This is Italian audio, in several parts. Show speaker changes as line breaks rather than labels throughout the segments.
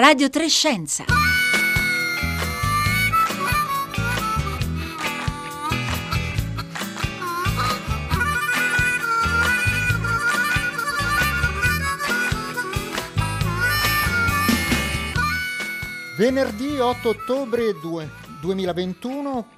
Radio Trescenza.
Venerdì 8 ottobre 2, 2021,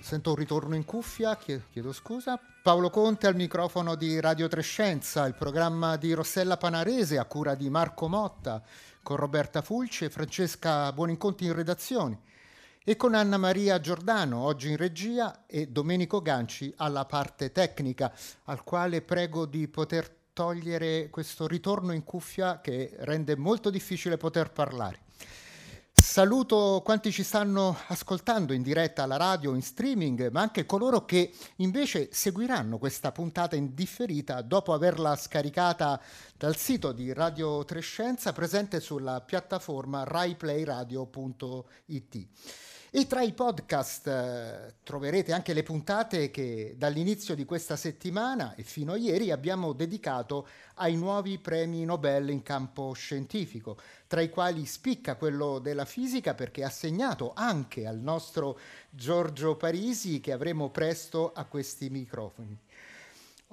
sento un ritorno in cuffia, chiedo scusa. Paolo Conte al microfono di Radio Trescenza, il programma di Rossella Panarese a cura di Marco Motta, con Roberta Fulci e Francesca Buoninconti in redazione e con Anna Maria Giordano oggi in regia e Domenico Ganci alla parte tecnica, al quale prego di poter togliere questo ritorno in cuffia che rende molto difficile poter parlare. Saluto quanti ci stanno ascoltando in diretta alla radio, in streaming, ma anche coloro che invece seguiranno questa puntata in differita dopo averla scaricata dal sito di Radio Trescenza presente sulla piattaforma raiplayradio.it. E tra i podcast eh, troverete anche le puntate che dall'inizio di questa settimana e fino a ieri abbiamo dedicato ai nuovi premi Nobel in campo scientifico, tra i quali spicca quello della fisica perché assegnato anche al nostro Giorgio Parisi che avremo presto a questi microfoni.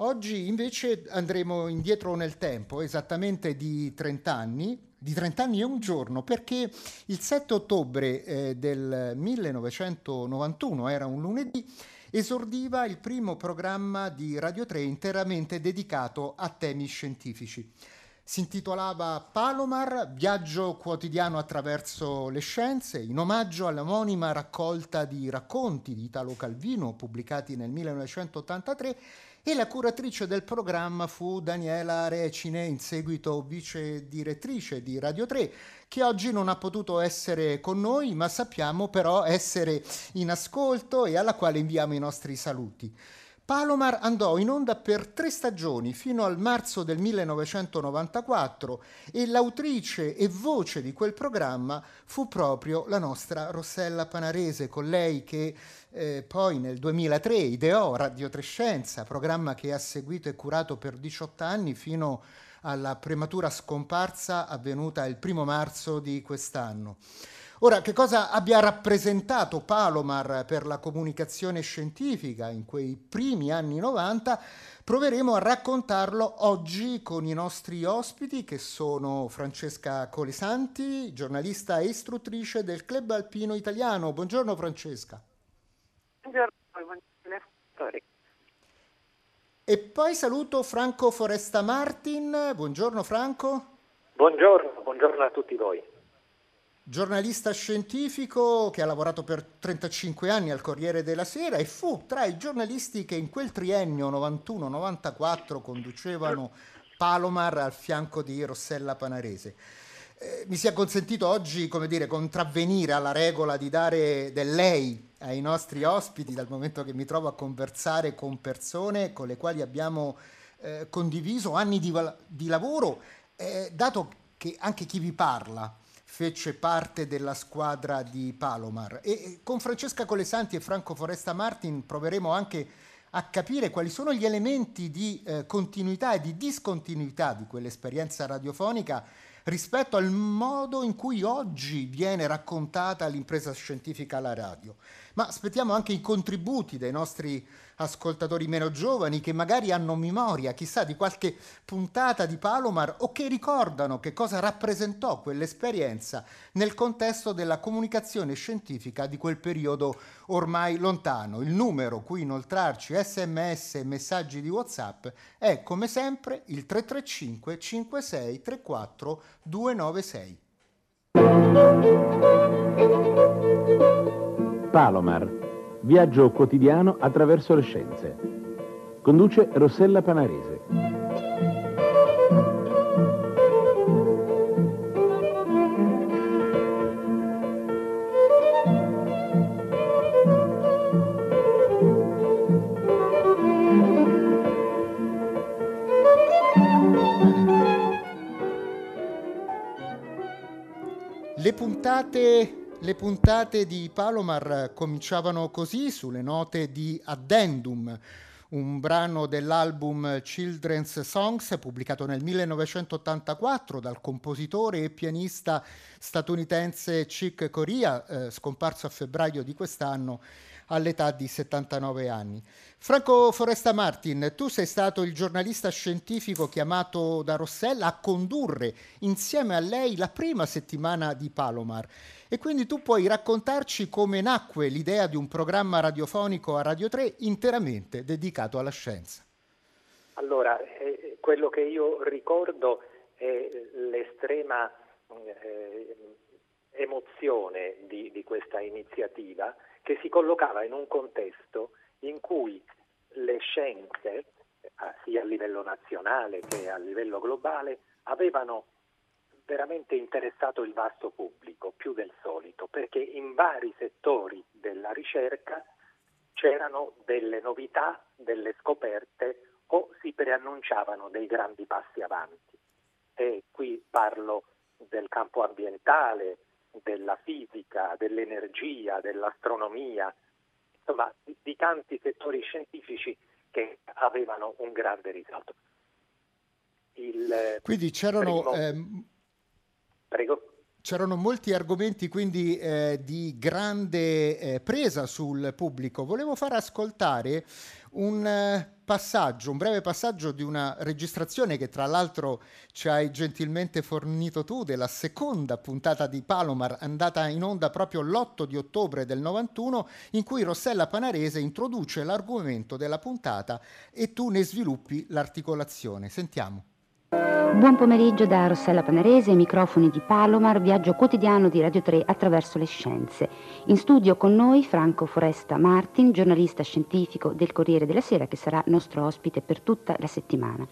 Oggi invece andremo indietro nel tempo, esattamente di 30 anni, di 30 anni e un giorno, perché il 7 ottobre eh, del 1991, era un lunedì, esordiva il primo programma di Radio 3 interamente dedicato a temi scientifici. Si intitolava Palomar, viaggio quotidiano attraverso le scienze, in omaggio all'omonima raccolta di racconti di Italo Calvino pubblicati nel 1983 e la curatrice del programma fu Daniela Recine, in seguito vice direttrice di Radio 3, che oggi non ha potuto essere con noi, ma sappiamo però essere in ascolto e alla quale inviamo i nostri saluti. Palomar andò in onda per tre stagioni fino al marzo del 1994 e l'autrice e voce di quel programma fu proprio la nostra Rossella Panarese, con lei che eh, poi nel 2003 ideò Radio Trescenza, programma che ha seguito e curato per 18 anni fino alla prematura scomparsa avvenuta il primo marzo di quest'anno. Ora, che cosa abbia rappresentato Palomar per la comunicazione scientifica in quei primi anni 90, proveremo a raccontarlo oggi con i nostri ospiti che sono Francesca Colesanti, giornalista e istruttrice del Club Alpino Italiano. Buongiorno Francesca.
Buongiorno, buongiorno.
E poi saluto Franco Foresta Martin. Buongiorno Franco.
Buongiorno, buongiorno a tutti voi
giornalista scientifico che ha lavorato per 35 anni al Corriere della Sera e fu tra i giornalisti che in quel triennio 91-94 conducevano Palomar al fianco di Rossella Panarese. Eh, mi sia consentito oggi, come dire, contravvenire alla regola di dare del lei ai nostri ospiti, dal momento che mi trovo a conversare con persone con le quali abbiamo eh, condiviso anni di, di lavoro, eh, dato che anche chi vi parla fece parte della squadra di Palomar. E con Francesca Colesanti e Franco Foresta Martin proveremo anche a capire quali sono gli elementi di eh, continuità e di discontinuità di quell'esperienza radiofonica rispetto al modo in cui oggi viene raccontata l'impresa scientifica alla radio. Ma aspettiamo anche i contributi dei nostri ascoltatori meno giovani che magari hanno memoria, chissà, di qualche puntata di Palomar o che ricordano che cosa rappresentò quell'esperienza nel contesto della comunicazione scientifica di quel periodo ormai lontano. Il numero cui inoltrarci sms e messaggi di WhatsApp è come sempre il 335 56 34 296.
Palomar Viaggio quotidiano attraverso le scienze. Conduce Rossella Panarese.
Puntate le puntate di Palomar cominciavano così, sulle note di Addendum, un brano dell'album Children's Songs pubblicato nel 1984 dal compositore e pianista statunitense Chick Corea, eh, scomparso a febbraio di quest'anno all'età di 79 anni. Franco Foresta Martin, tu sei stato il giornalista scientifico chiamato da Rossella a condurre insieme a lei la prima settimana di Palomar e quindi tu puoi raccontarci come nacque l'idea di un programma radiofonico a Radio 3 interamente dedicato alla scienza.
Allora, eh, quello che io ricordo è l'estrema eh, emozione di, di questa iniziativa che si collocava in un contesto in cui le scienze, eh, sia a livello nazionale che a livello globale, avevano veramente interessato il vasto pubblico, più del solito, perché in vari settori della ricerca c'erano delle novità, delle scoperte o si preannunciavano dei grandi passi avanti. E qui parlo del campo ambientale, della fisica, dell'energia, dell'astronomia, insomma di, di tanti settori scientifici che avevano un grande risalto.
Il Quindi c'erano... Primo... Ehm...
Prego.
C'erano molti argomenti quindi eh, di grande eh, presa sul pubblico. Volevo far ascoltare un eh, passaggio, un breve passaggio di una registrazione che tra l'altro ci hai gentilmente fornito tu della seconda puntata di Palomar andata in onda proprio l'8 di ottobre del 91 in cui Rossella Panarese introduce l'argomento della puntata e tu ne sviluppi l'articolazione. Sentiamo.
Buon pomeriggio da Rossella Panarese, microfoni di Palomar, viaggio quotidiano di Radio 3 attraverso le scienze. In studio con noi Franco Foresta Martin, giornalista scientifico del Corriere della Sera che sarà nostro ospite per tutta la settimana.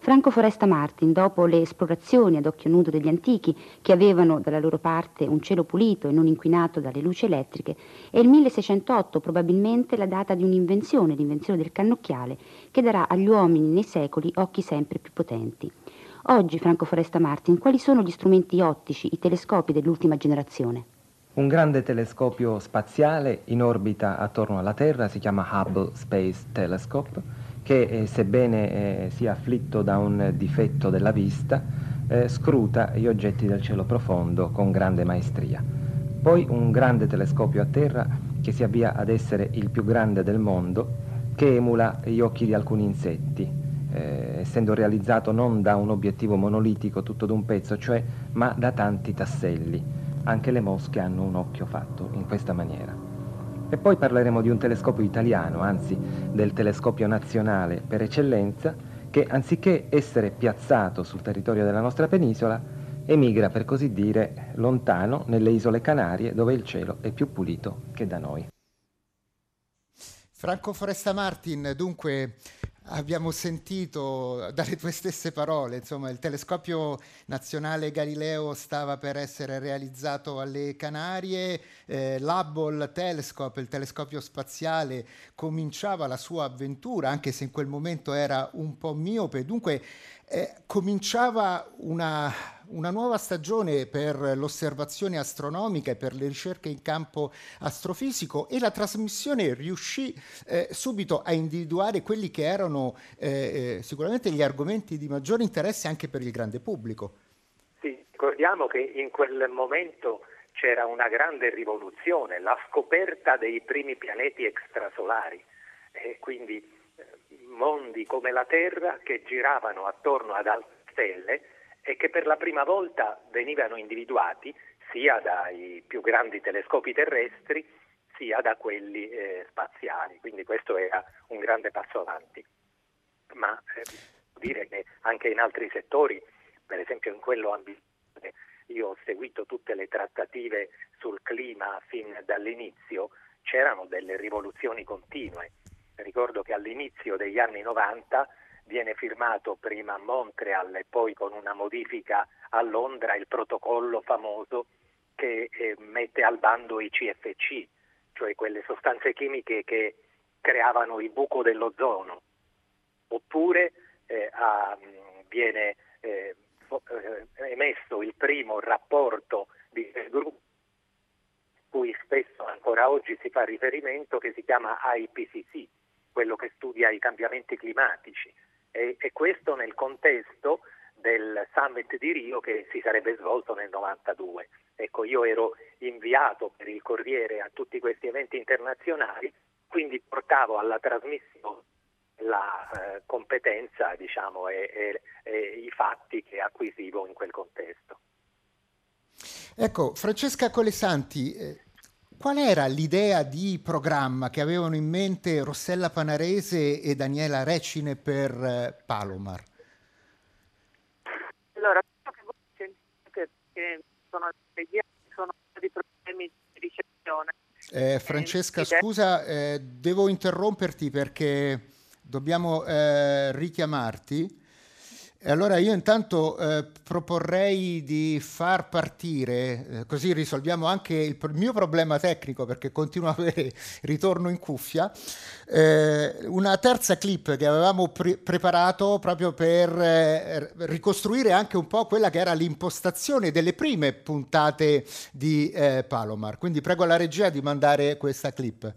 Franco Foresta Martin, dopo le esplorazioni ad occhio nudo degli antichi, che avevano dalla loro parte un cielo pulito e non inquinato dalle luci elettriche, è il 1608 probabilmente la data di un'invenzione, l'invenzione del cannocchiale, che darà agli uomini nei secoli occhi sempre più potenti. Oggi, Franco Foresta Martin, quali sono gli strumenti ottici, i telescopi dell'ultima generazione?
Un grande telescopio spaziale in orbita attorno alla Terra si chiama Hubble Space Telescope, che eh, sebbene eh, sia afflitto da un difetto della vista, eh, scruta gli oggetti del cielo profondo con grande maestria. Poi un grande telescopio a terra che si avvia ad essere il più grande del mondo, che emula gli occhi di alcuni insetti, eh, essendo realizzato non da un obiettivo monolitico tutto d'un pezzo, cioè, ma da tanti tasselli. Anche le mosche hanno un occhio fatto in questa maniera. E poi parleremo di un telescopio italiano, anzi del telescopio nazionale per eccellenza, che anziché essere piazzato sul territorio della nostra penisola, emigra per così dire lontano nelle isole Canarie dove il cielo è più pulito che da noi.
Franco Foresta Martin, dunque abbiamo sentito dalle tue stesse parole, insomma, il telescopio nazionale Galileo stava per essere realizzato alle Canarie, eh, l'Hubble Telescope, il telescopio spaziale, cominciava la sua avventura, anche se in quel momento era un po' miope, dunque eh, cominciava una una nuova stagione per l'osservazione astronomica e per le ricerche in campo astrofisico e la trasmissione riuscì eh, subito a individuare quelli che erano eh, eh, sicuramente gli argomenti di maggiore interesse anche per il grande pubblico.
Sì, ricordiamo che in quel momento c'era una grande rivoluzione, la scoperta dei primi pianeti extrasolari e quindi eh, mondi come la Terra che giravano attorno ad altre stelle e che per la prima volta venivano individuati sia dai più grandi telescopi terrestri sia da quelli eh, spaziali, quindi questo era un grande passo avanti. Ma eh, dire che anche in altri settori, per esempio in quello ambientale, io ho seguito tutte le trattative sul clima fin dall'inizio, c'erano delle rivoluzioni continue. Ricordo che all'inizio degli anni 90 viene firmato prima a Montreal e poi con una modifica a Londra il protocollo famoso che eh, mette al bando i CFC, cioè quelle sostanze chimiche che creavano il buco dell'ozono. Oppure eh, a, viene eh, eh, emesso il primo rapporto di gruppo cui spesso ancora oggi si fa riferimento che si chiama IPCC, quello che studia i cambiamenti climatici e, e questo nel contesto del summit di Rio che si sarebbe svolto nel 92. Ecco, io ero inviato per il Corriere a tutti questi eventi internazionali, quindi portavo alla trasmissione la eh, competenza diciamo, e, e, e i fatti che acquisivo in quel contesto.
Ecco, Francesca Colesanti, eh, qual era l'idea di programma che avevano in mente Rossella Panarese e Daniela Recine per eh, Palomar?
Allora, quello che voi sentite che sono sono dei problemi di ricezione.
Eh, Francesca, scusa, eh, devo interromperti perché dobbiamo eh, richiamarti. E allora io intanto eh, proporrei di far partire, eh, così risolviamo anche il, il, mio problema tecnico perché continuo a avere ritorno in cuffia, eh, una terza clip che avevamo pre- preparato proprio per eh, ricostruire anche un po' quella che era l'impostazione delle prime puntate di eh, Palomar. Quindi prego la regia di mandare questa clip.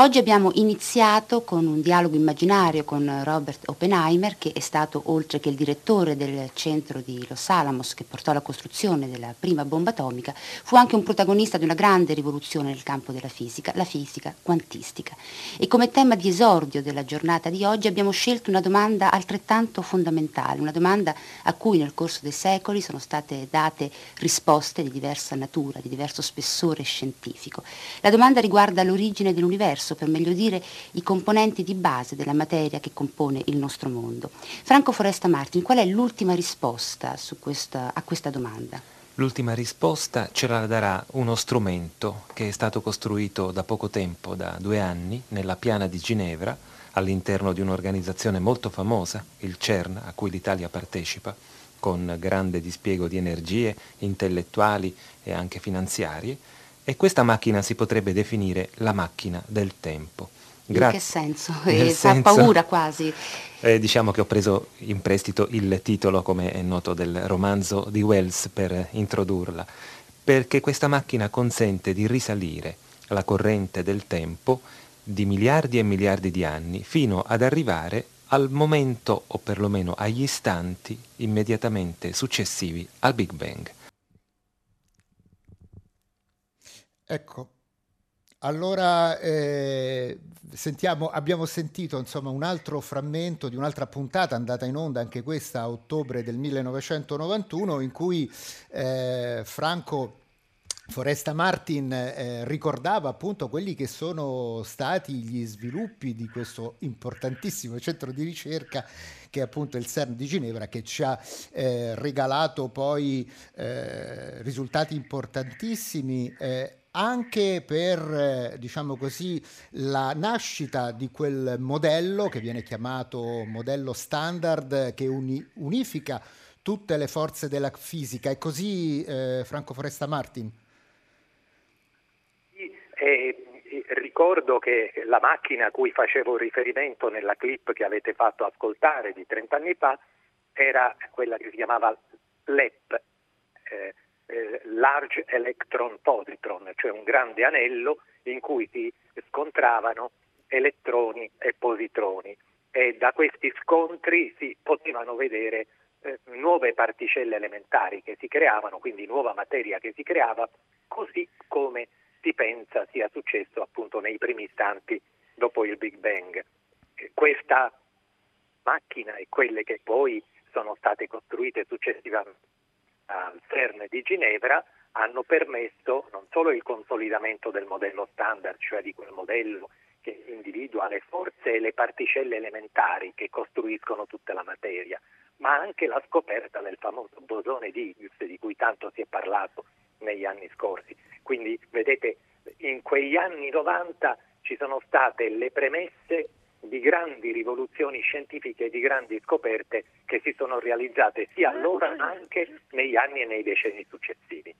Oggi abbiamo iniziato con un dialogo immaginario con Robert Oppenheimer, che è stato, oltre che il direttore del centro di Los Alamos, che portò alla costruzione della prima bomba atomica, fu anche un protagonista di una grande rivoluzione nel campo della fisica, la fisica quantistica. E come tema di esordio della giornata di oggi abbiamo scelto una domanda altrettanto fondamentale, una domanda a cui nel corso dei secoli sono state date risposte di diversa natura, di diverso spessore scientifico. La domanda riguarda l'origine dell'universo universo, per meglio dire i componenti di base della materia che compone il nostro mondo. Franco Foresta Martin, qual è l'ultima risposta questa, a questa domanda?
L'ultima risposta ce la darà uno strumento che è stato costruito da poco tempo, da due anni, nella piana di Ginevra, all'interno di un'organizzazione molto famosa, il CERN, a cui l'Italia partecipa, con grande dispiego di energie intellettuali e anche finanziarie, e questa macchina si potrebbe definire la macchina del tempo.
Gra- in che senso? Eh, fa paura quasi.
Eh, diciamo che ho preso in prestito il titolo, come è noto, del romanzo di Wells per introdurla, perché questa macchina consente di risalire la corrente del tempo di miliardi e miliardi di anni fino ad arrivare al momento o perlomeno agli istanti immediatamente successivi al Big Bang.
Ecco, allora eh, sentiamo, abbiamo sentito insomma, un altro frammento di un'altra puntata andata in onda anche questa a ottobre del 1991 in cui eh, Franco Foresta Martin eh, ricordava appunto quelli che sono stati gli sviluppi di questo importantissimo centro di ricerca che è appunto il CERN di Ginevra che ci ha eh, regalato poi eh, risultati importantissimi eh, anche per, eh, diciamo così, la nascita di quel modello che viene chiamato modello standard che uni- unifica tutte le forze della fisica. È così, eh, Franco Foresta Martin?
Sì, eh, ricordo che la macchina a cui facevo riferimento nella clip che avete fatto ascoltare di 30 anni fa era quella che si chiamava LEP. Eh, eh, Large Electron Positron, cioè un grande anello in cui si scontravano elettroni e positroni e da questi scontri si potevano vedere eh, nuove particelle elementari che si creavano, quindi nuova materia che si creava, così come si pensa sia successo appunto nei primi istanti dopo il Big Bang. Questa macchina e quelle che poi sono state costruite successivamente al CERN di Ginevra hanno permesso non solo il consolidamento del modello standard, cioè di quel modello che individua le forze e le particelle elementari che costruiscono tutta la materia, ma anche la scoperta del famoso bosone di Higgs di cui tanto si è parlato negli anni scorsi. Quindi vedete, in quegli anni 90 ci sono state le premesse di grandi rivoluzioni scientifiche e di grandi scoperte che si sono realizzate sia allora ma anche negli anni e nei decenni successivi.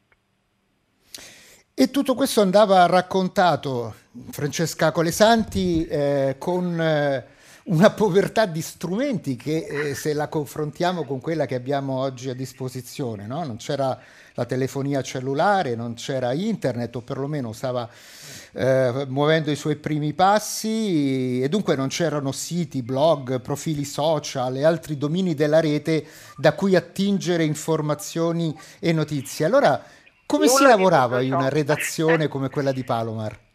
E tutto questo andava raccontato, Francesca Colesanti, eh, con eh, una povertà di strumenti che eh, se la confrontiamo con quella che abbiamo oggi a disposizione, no? non c'era la telefonia cellulare, non c'era internet o perlomeno stava eh, muovendo i suoi primi passi e dunque non c'erano siti, blog, profili social e altri domini della rete da cui attingere informazioni e notizie. Allora, come si lavorava in una redazione come quella di Palomar?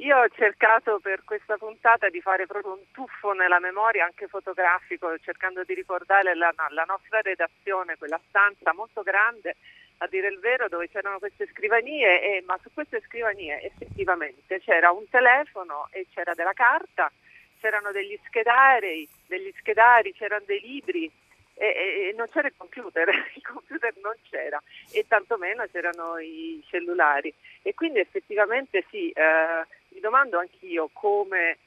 Io ho cercato per questa puntata di fare proprio un tuffo nella memoria anche fotografico, cercando di ricordare la, la nostra redazione, quella stanza molto grande a dire il vero, dove c'erano queste scrivanie, e, ma su queste scrivanie effettivamente c'era un telefono e c'era della carta, c'erano degli schedari, degli schedari c'erano dei libri e, e, non c'era il computer, il computer non c'era e tantomeno c'erano i cellulari. E quindi effettivamente sì, eh, mi domando anch'io come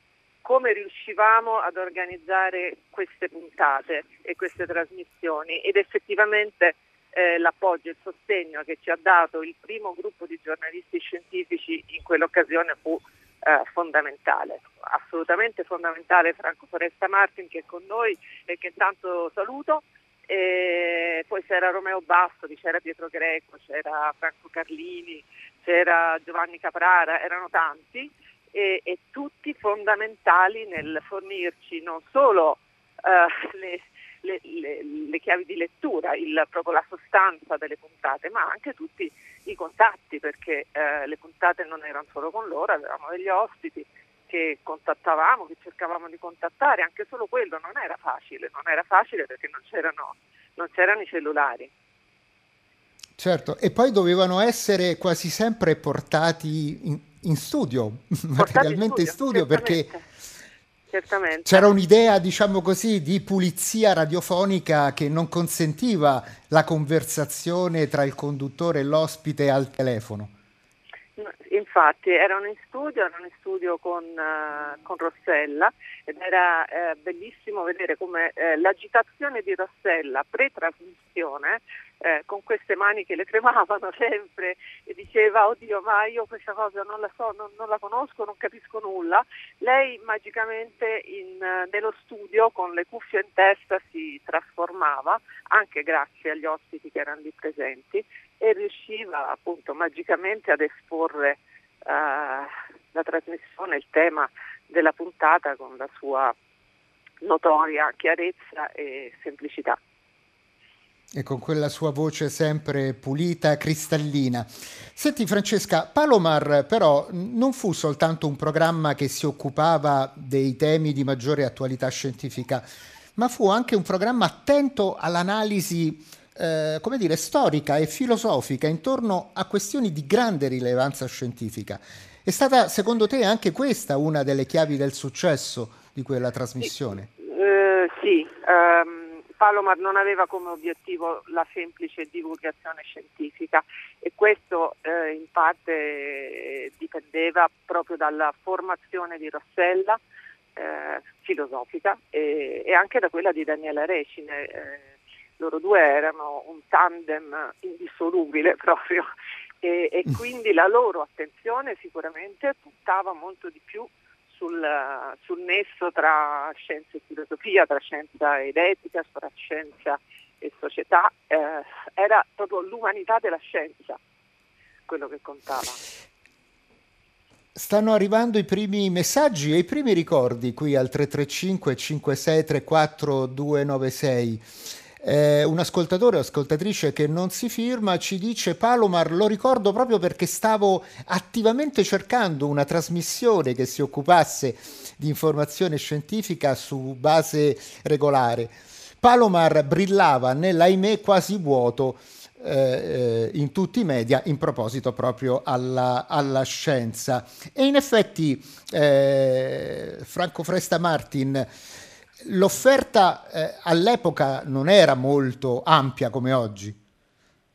come riuscivamo ad organizzare queste puntate e queste trasmissioni ed effettivamente eh, l'appoggio e il sostegno che ci ha dato il primo gruppo di giornalisti scientifici in quell'occasione fu eh, fondamentale, assolutamente fondamentale Franco Foresta Martin che è con noi e che intanto saluto. E poi c'era Romeo Bastoli, c'era Pietro Greco, c'era Franco Carlini, c'era Giovanni Caprara, erano tanti e, e tutti fondamentali nel fornirci non solo uh, le, le, le, le chiavi di lettura, il, proprio la sostanza delle puntate, ma anche tutti i contatti, perché eh, le puntate non erano solo con loro, avevamo degli ospiti che contattavamo, che cercavamo di contattare, anche solo quello non era facile, non era facile perché non c'erano, non c'erano i cellulari.
Certo, e poi dovevano essere quasi sempre portati in, in studio, portati materialmente in studio, in studio perché
certamente.
C'era un'idea, diciamo così, di pulizia radiofonica che non consentiva la conversazione tra il conduttore e l'ospite al telefono.
Infatti erano in studio, erano in studio con, uh, con Rossella ed era uh, bellissimo vedere come uh, l'agitazione di Rossella pre-trasmissione con queste mani che le tremavano sempre e diceva oddio ma io questa cosa non la so, non, non la conosco, non capisco nulla, lei magicamente in, nello studio con le cuffie in testa si trasformava anche grazie agli ospiti che erano lì presenti e riusciva appunto magicamente ad esporre uh, la trasmissione, il tema della puntata con la sua notoria chiarezza e semplicità
e con quella sua voce sempre pulita, cristallina. Senti Francesca, Palomar però non fu soltanto un programma che si occupava dei temi di maggiore attualità scientifica, ma fu anche un programma attento all'analisi, eh, come dire, storica e filosofica intorno a questioni di grande rilevanza scientifica. È stata, secondo te, anche questa una delle chiavi del successo di quella trasmissione?
Sì, uh, sì um Palomar non aveva come obiettivo la semplice divulgazione scientifica e questo eh, in parte eh, dipendeva proprio dalla formazione di Rossella eh, filosofica e, e, anche da quella di Daniela Recine. Loro due erano un tandem indissolubile proprio e, e quindi la loro attenzione sicuramente puntava molto di più sul, sul, nesso tra scienza e filosofia, tra scienza ed etica, tra scienza e società, eh, era proprio l'umanità della scienza quello che contava.
Stanno arrivando i primi messaggi e i primi ricordi qui al 335 5634 296. Eh, un ascoltatore o ascoltatrice che non si firma ci dice Palomar lo ricordo proprio perché stavo attivamente cercando una trasmissione che si occupasse di informazione scientifica su base regolare. Palomar brillava nell'ahimè quasi vuoto eh, eh, in tutti i media in proposito proprio alla, alla scienza. E in effetti eh, Franco Fresta Martin l'offerta eh, all'epoca non era molto ampia come oggi.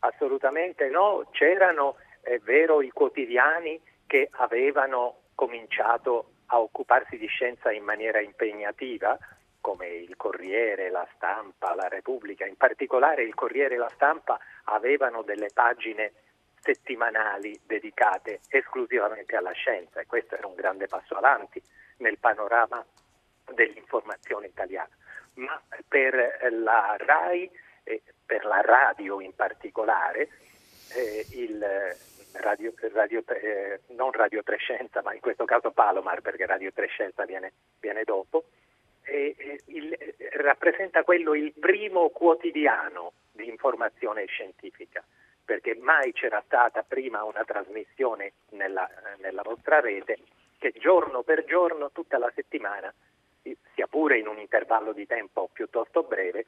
Assolutamente no, c'erano, è vero, i quotidiani che avevano cominciato a occuparsi di scienza in maniera impegnativa, come il Corriere, la Stampa, la Repubblica, in particolare il Corriere e la Stampa avevano delle pagine settimanali dedicate esclusivamente alla scienza e questo era un grande passo avanti nel panorama dell'informazione italiana, ma per la RAI e per la radio in particolare, eh, il radio, radio, eh, non Radio Trescenza, ma in questo caso Palomar, perché Radio Trescenza viene, viene dopo, eh, il, rappresenta quello il primo quotidiano di informazione scientifica, perché mai c'era stata prima una trasmissione nella, nella vostra rete che giorno per giorno, tutta la settimana, sia pure in un intervallo di tempo piuttosto breve,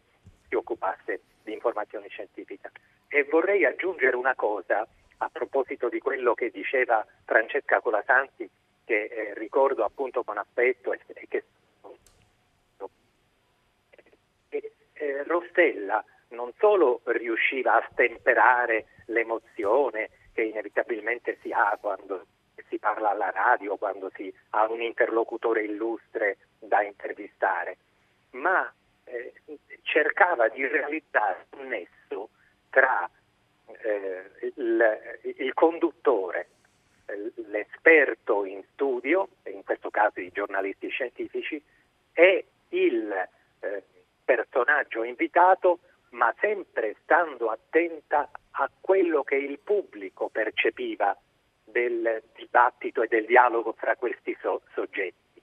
si occupasse di informazione scientifica. E vorrei aggiungere una cosa a proposito di quello che diceva Francesca Colasanti, che eh, ricordo appunto con affetto e, e che eh, Rostella non solo riusciva a stemperare l'emozione che inevitabilmente si ha quando si parla alla radio, quando si ha un interlocutore illustre da intervistare, ma eh, cercava di realizzare un nesso tra eh, il, il, conduttore, l'esperto in studio, in questo caso i giornalisti scientifici, e il eh, personaggio invitato, ma sempre stando attenta a quello che il pubblico percepiva del dibattito e del dialogo fra questi so- soggetti.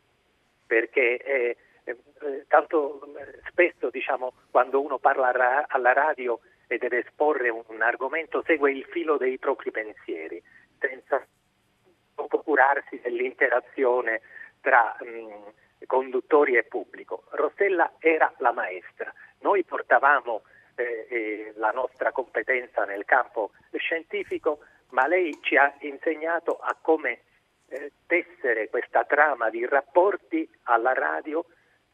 Perché eh, eh, tanto spesso diciamo, quando uno parla ra- alla radio e deve esporre un, un argomento segue il filo dei propri pensieri, senza curarsi dell'interazione tra mh, conduttori e pubblico. Rossella era la maestra. Noi portavamo eh, eh, la nostra competenza nel campo scientifico, ma lei ci ha insegnato a come eh, tessere questa trama di rapporti alla radio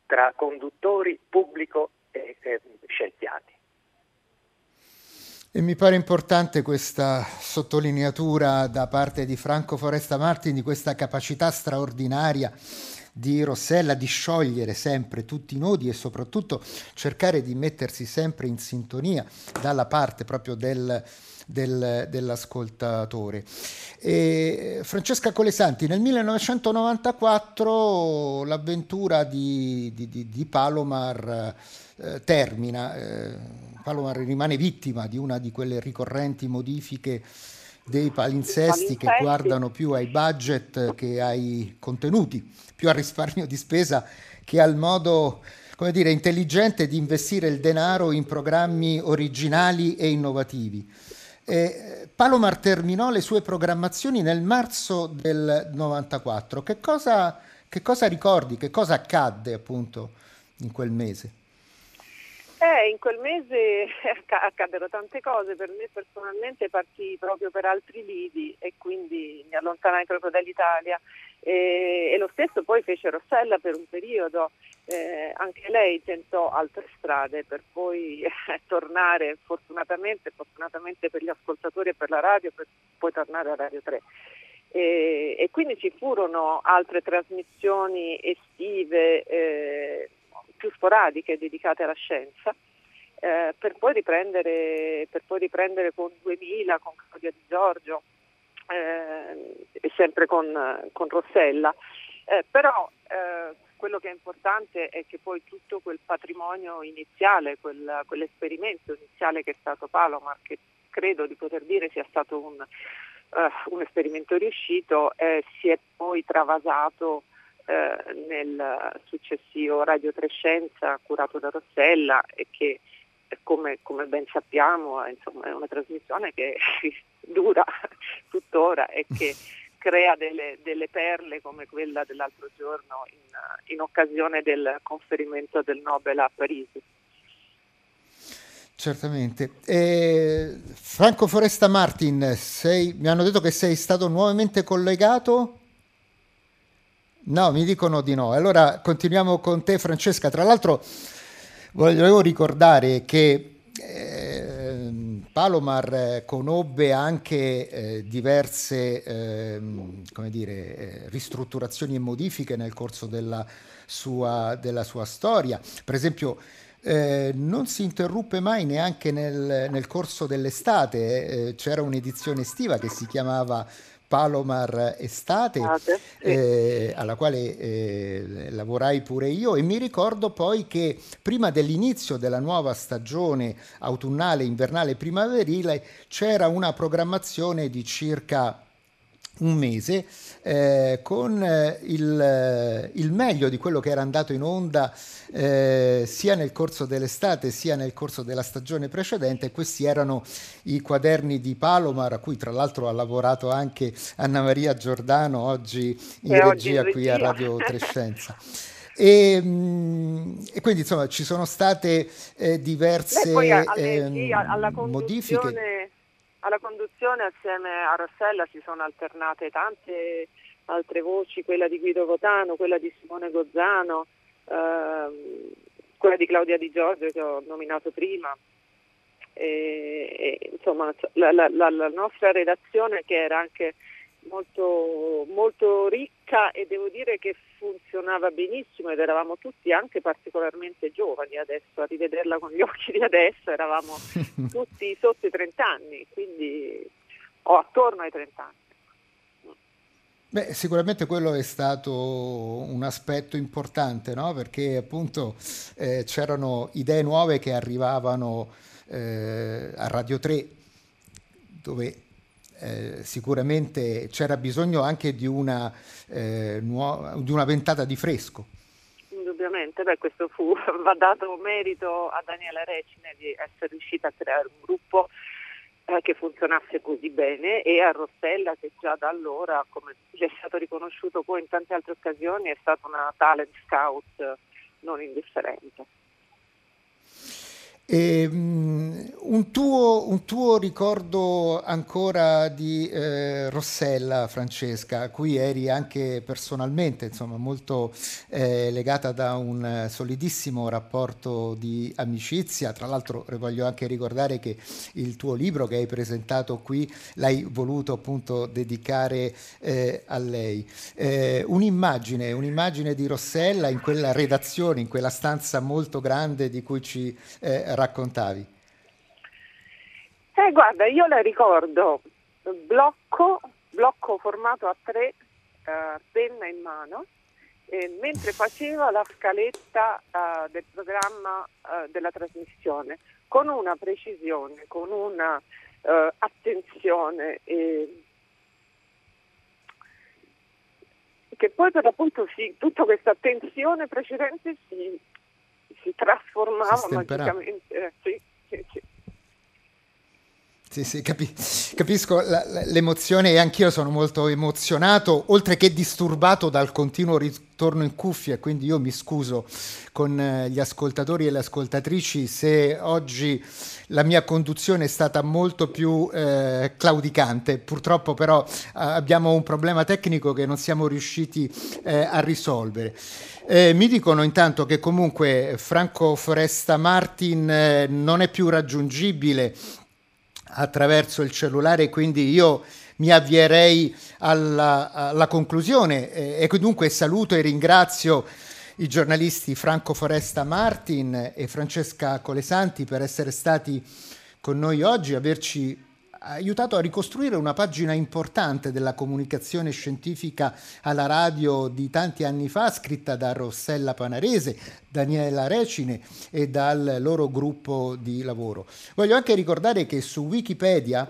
tra conduttori, pubblico e scienziati.
E mi pare importante questa sottolineatura da parte di Franco Foresta Martin di questa capacità straordinaria di Rossella di sciogliere sempre tutti i nodi e soprattutto cercare di mettersi sempre in sintonia dalla parte proprio del, del, dell'ascoltatore. E Francesca Colesanti, nel 1994 l'avventura di, di, di, di Palomar eh, termina. Eh, Palomar rimane vittima di una di quelle ricorrenti modifiche dei palinsesti che guardano più ai budget che ai contenuti, più al risparmio di spesa che al modo come dire, intelligente di investire il denaro in programmi originali e innovativi. Eh, Palomar terminò le sue programmazioni nel marzo del 94. Che cosa, che cosa ricordi? Che cosa accadde appunto in quel mese?
Eh, in quel mese accaddero tante cose, per me personalmente partì proprio per altri lidi e quindi mi allontanai proprio dall'Italia e, e lo stesso poi fece Rossella per un periodo, eh, anche lei tentò altre strade per poi eh, tornare fortunatamente, fortunatamente per gli ascoltatori e per la radio, per poi tornare a Radio 3. E, e quindi ci furono altre trasmissioni estive. Eh, più sporadiche dedicate alla scienza, eh, per, poi riprendere, per, poi riprendere, con 2000, con Claudia Di Giorgio eh, e sempre con, con Rossella. Eh, però eh, quello che è importante è che poi tutto quel patrimonio iniziale, quel, quell'esperimento iniziale che è stato Palomar, che credo di poter dire sia stato un, uh, un esperimento riuscito, eh, si è poi travasato eh, nel successivo Radio Trescenza curato da Rossella e che come, come ben sappiamo insomma, è una trasmissione che dura tuttora e che crea delle, delle, perle come quella dell'altro giorno in, in occasione del conferimento del Nobel a Parigi.
Certamente. Eh, Franco Foresta Martin, sei, mi hanno detto che sei stato nuovamente collegato. No, mi dicono di no. Allora continuiamo con te Francesca. Tra l'altro volevo ricordare che eh, Palomar conobbe anche eh, diverse ehm, dire, eh, ristrutturazioni e modifiche nel corso della sua, della sua storia. Per esempio, eh, non si interruppe mai neanche nel, nel corso dell'estate, eh, c'era un'edizione estiva che si chiamava Palomar Estate, eh, alla quale eh, lavorai pure io. E mi ricordo poi che prima dell'inizio della nuova stagione autunnale, invernale, primaverile c'era una programmazione di circa un mese eh, con eh, il, eh, il, meglio di quello che era andato in onda eh, sia nel corso dell'estate sia nel corso della stagione precedente. Questi erano i quaderni di Palomar, a cui tra l'altro ha lavorato anche Anna Maria Giordano, oggi in regia oggi qui a Radio Trescenza. E, mm, e, quindi insomma ci sono state eh, diverse
alle, eh, alla modifiche alla conduzione assieme a Rossella si sono alternate tante altre voci, quella di Guido Votano, quella di Simone Gozzano, ehm, quella di Claudia Di Giorgio che ho nominato prima. E, e, insomma, la, la, la, la nostra redazione che era anche molto, molto ricca e devo dire che funzionava benissimo ed eravamo tutti anche particolarmente giovani adesso, a rivederla con gli occhi di adesso eravamo tutti sotto i 30 anni, quindi o attorno ai 30 anni.
Beh, sicuramente quello è stato un aspetto importante, no? perché appunto eh, c'erano idee nuove che arrivavano eh, a Radio 3, dove eh, sicuramente c'era bisogno anche di una, eh, nuova, di una ventata di fresco.
Indubbiamente, beh, questo fu, va dato merito a Daniela Recine di essere riuscita a creare un gruppo eh, che funzionasse così bene e a Rossella che già da allora, come gli è stato riconosciuto poi in tante altre occasioni, è stata una talent scout non indifferente.
E, um, un, tuo, un, tuo, ricordo ancora di eh, Rossella, Francesca, a cui eri anche personalmente insomma, molto eh, legata da un solidissimo rapporto di amicizia. Tra l'altro voglio anche ricordare che il tuo libro che hai presentato qui l'hai voluto appunto dedicare eh, a lei. Eh, un'immagine, un'immagine di Rossella in quella redazione, in quella stanza molto grande di cui ci eh, raccontavi?
Eh, guarda, io la ricordo blocco, blocco formato a tre, eh, penna in mano, eh, mentre faceva la scaletta eh, del programma eh, della trasmissione, con una precisione, con una eh, attenzione che poi per l'appunto sì, tutta questa attenzione precedente si si trasformava magicamente. Eh, sì, sì, sì.
Sì, sì, capi- capisco la, la, l'emozione e anch'io sono molto emozionato, oltre che disturbato dal continuo ritorno in cuffia, quindi io mi scuso con eh, gli ascoltatori e le ascoltatrici se oggi la mia conduzione è stata molto più eh, claudicante. Purtroppo però eh, abbiamo un problema tecnico che non siamo riusciti eh, a risolvere. Eh, mi dicono intanto che comunque Franco Foresta Martin eh, non è più raggiungibile attraverso il cellulare, quindi io mi avvierei alla, alla conclusione eh, e dunque saluto e ringrazio i giornalisti Franco Foresta Martin e Francesca Colesanti per essere stati con noi oggi, averci aiutato a ricostruire una pagina importante della comunicazione scientifica alla radio di tanti anni fa, scritta da Rossella Panarese, Daniela Recine e dal loro gruppo di lavoro. Voglio anche ricordare che su Wikipedia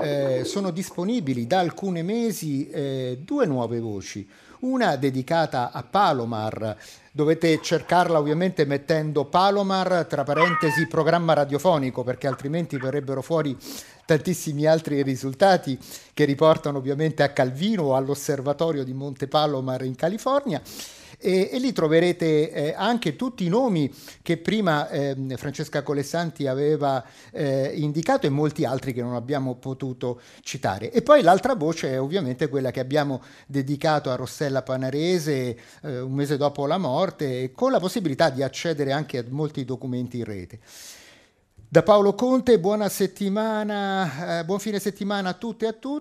eh, sono disponibili da alcuni mesi eh, due nuove voci una dedicata a Palomar, dovete cercarla ovviamente mettendo Palomar tra parentesi programma radiofonico perché altrimenti verrebbero fuori tantissimi altri risultati che riportano ovviamente a Calvino o all'osservatorio di Monte Palomar in California. E, e, lì troverete eh, anche tutti i nomi che prima eh, Francesca Colesanti aveva eh, indicato e molti altri che non abbiamo potuto citare. E poi l'altra voce è ovviamente quella che abbiamo dedicato a Rossella Panarese eh, un mese dopo la morte, con la possibilità di accedere anche a molti documenti in rete. Da Paolo Conte, buona settimana, eh, buon fine settimana a tutte e a tutti.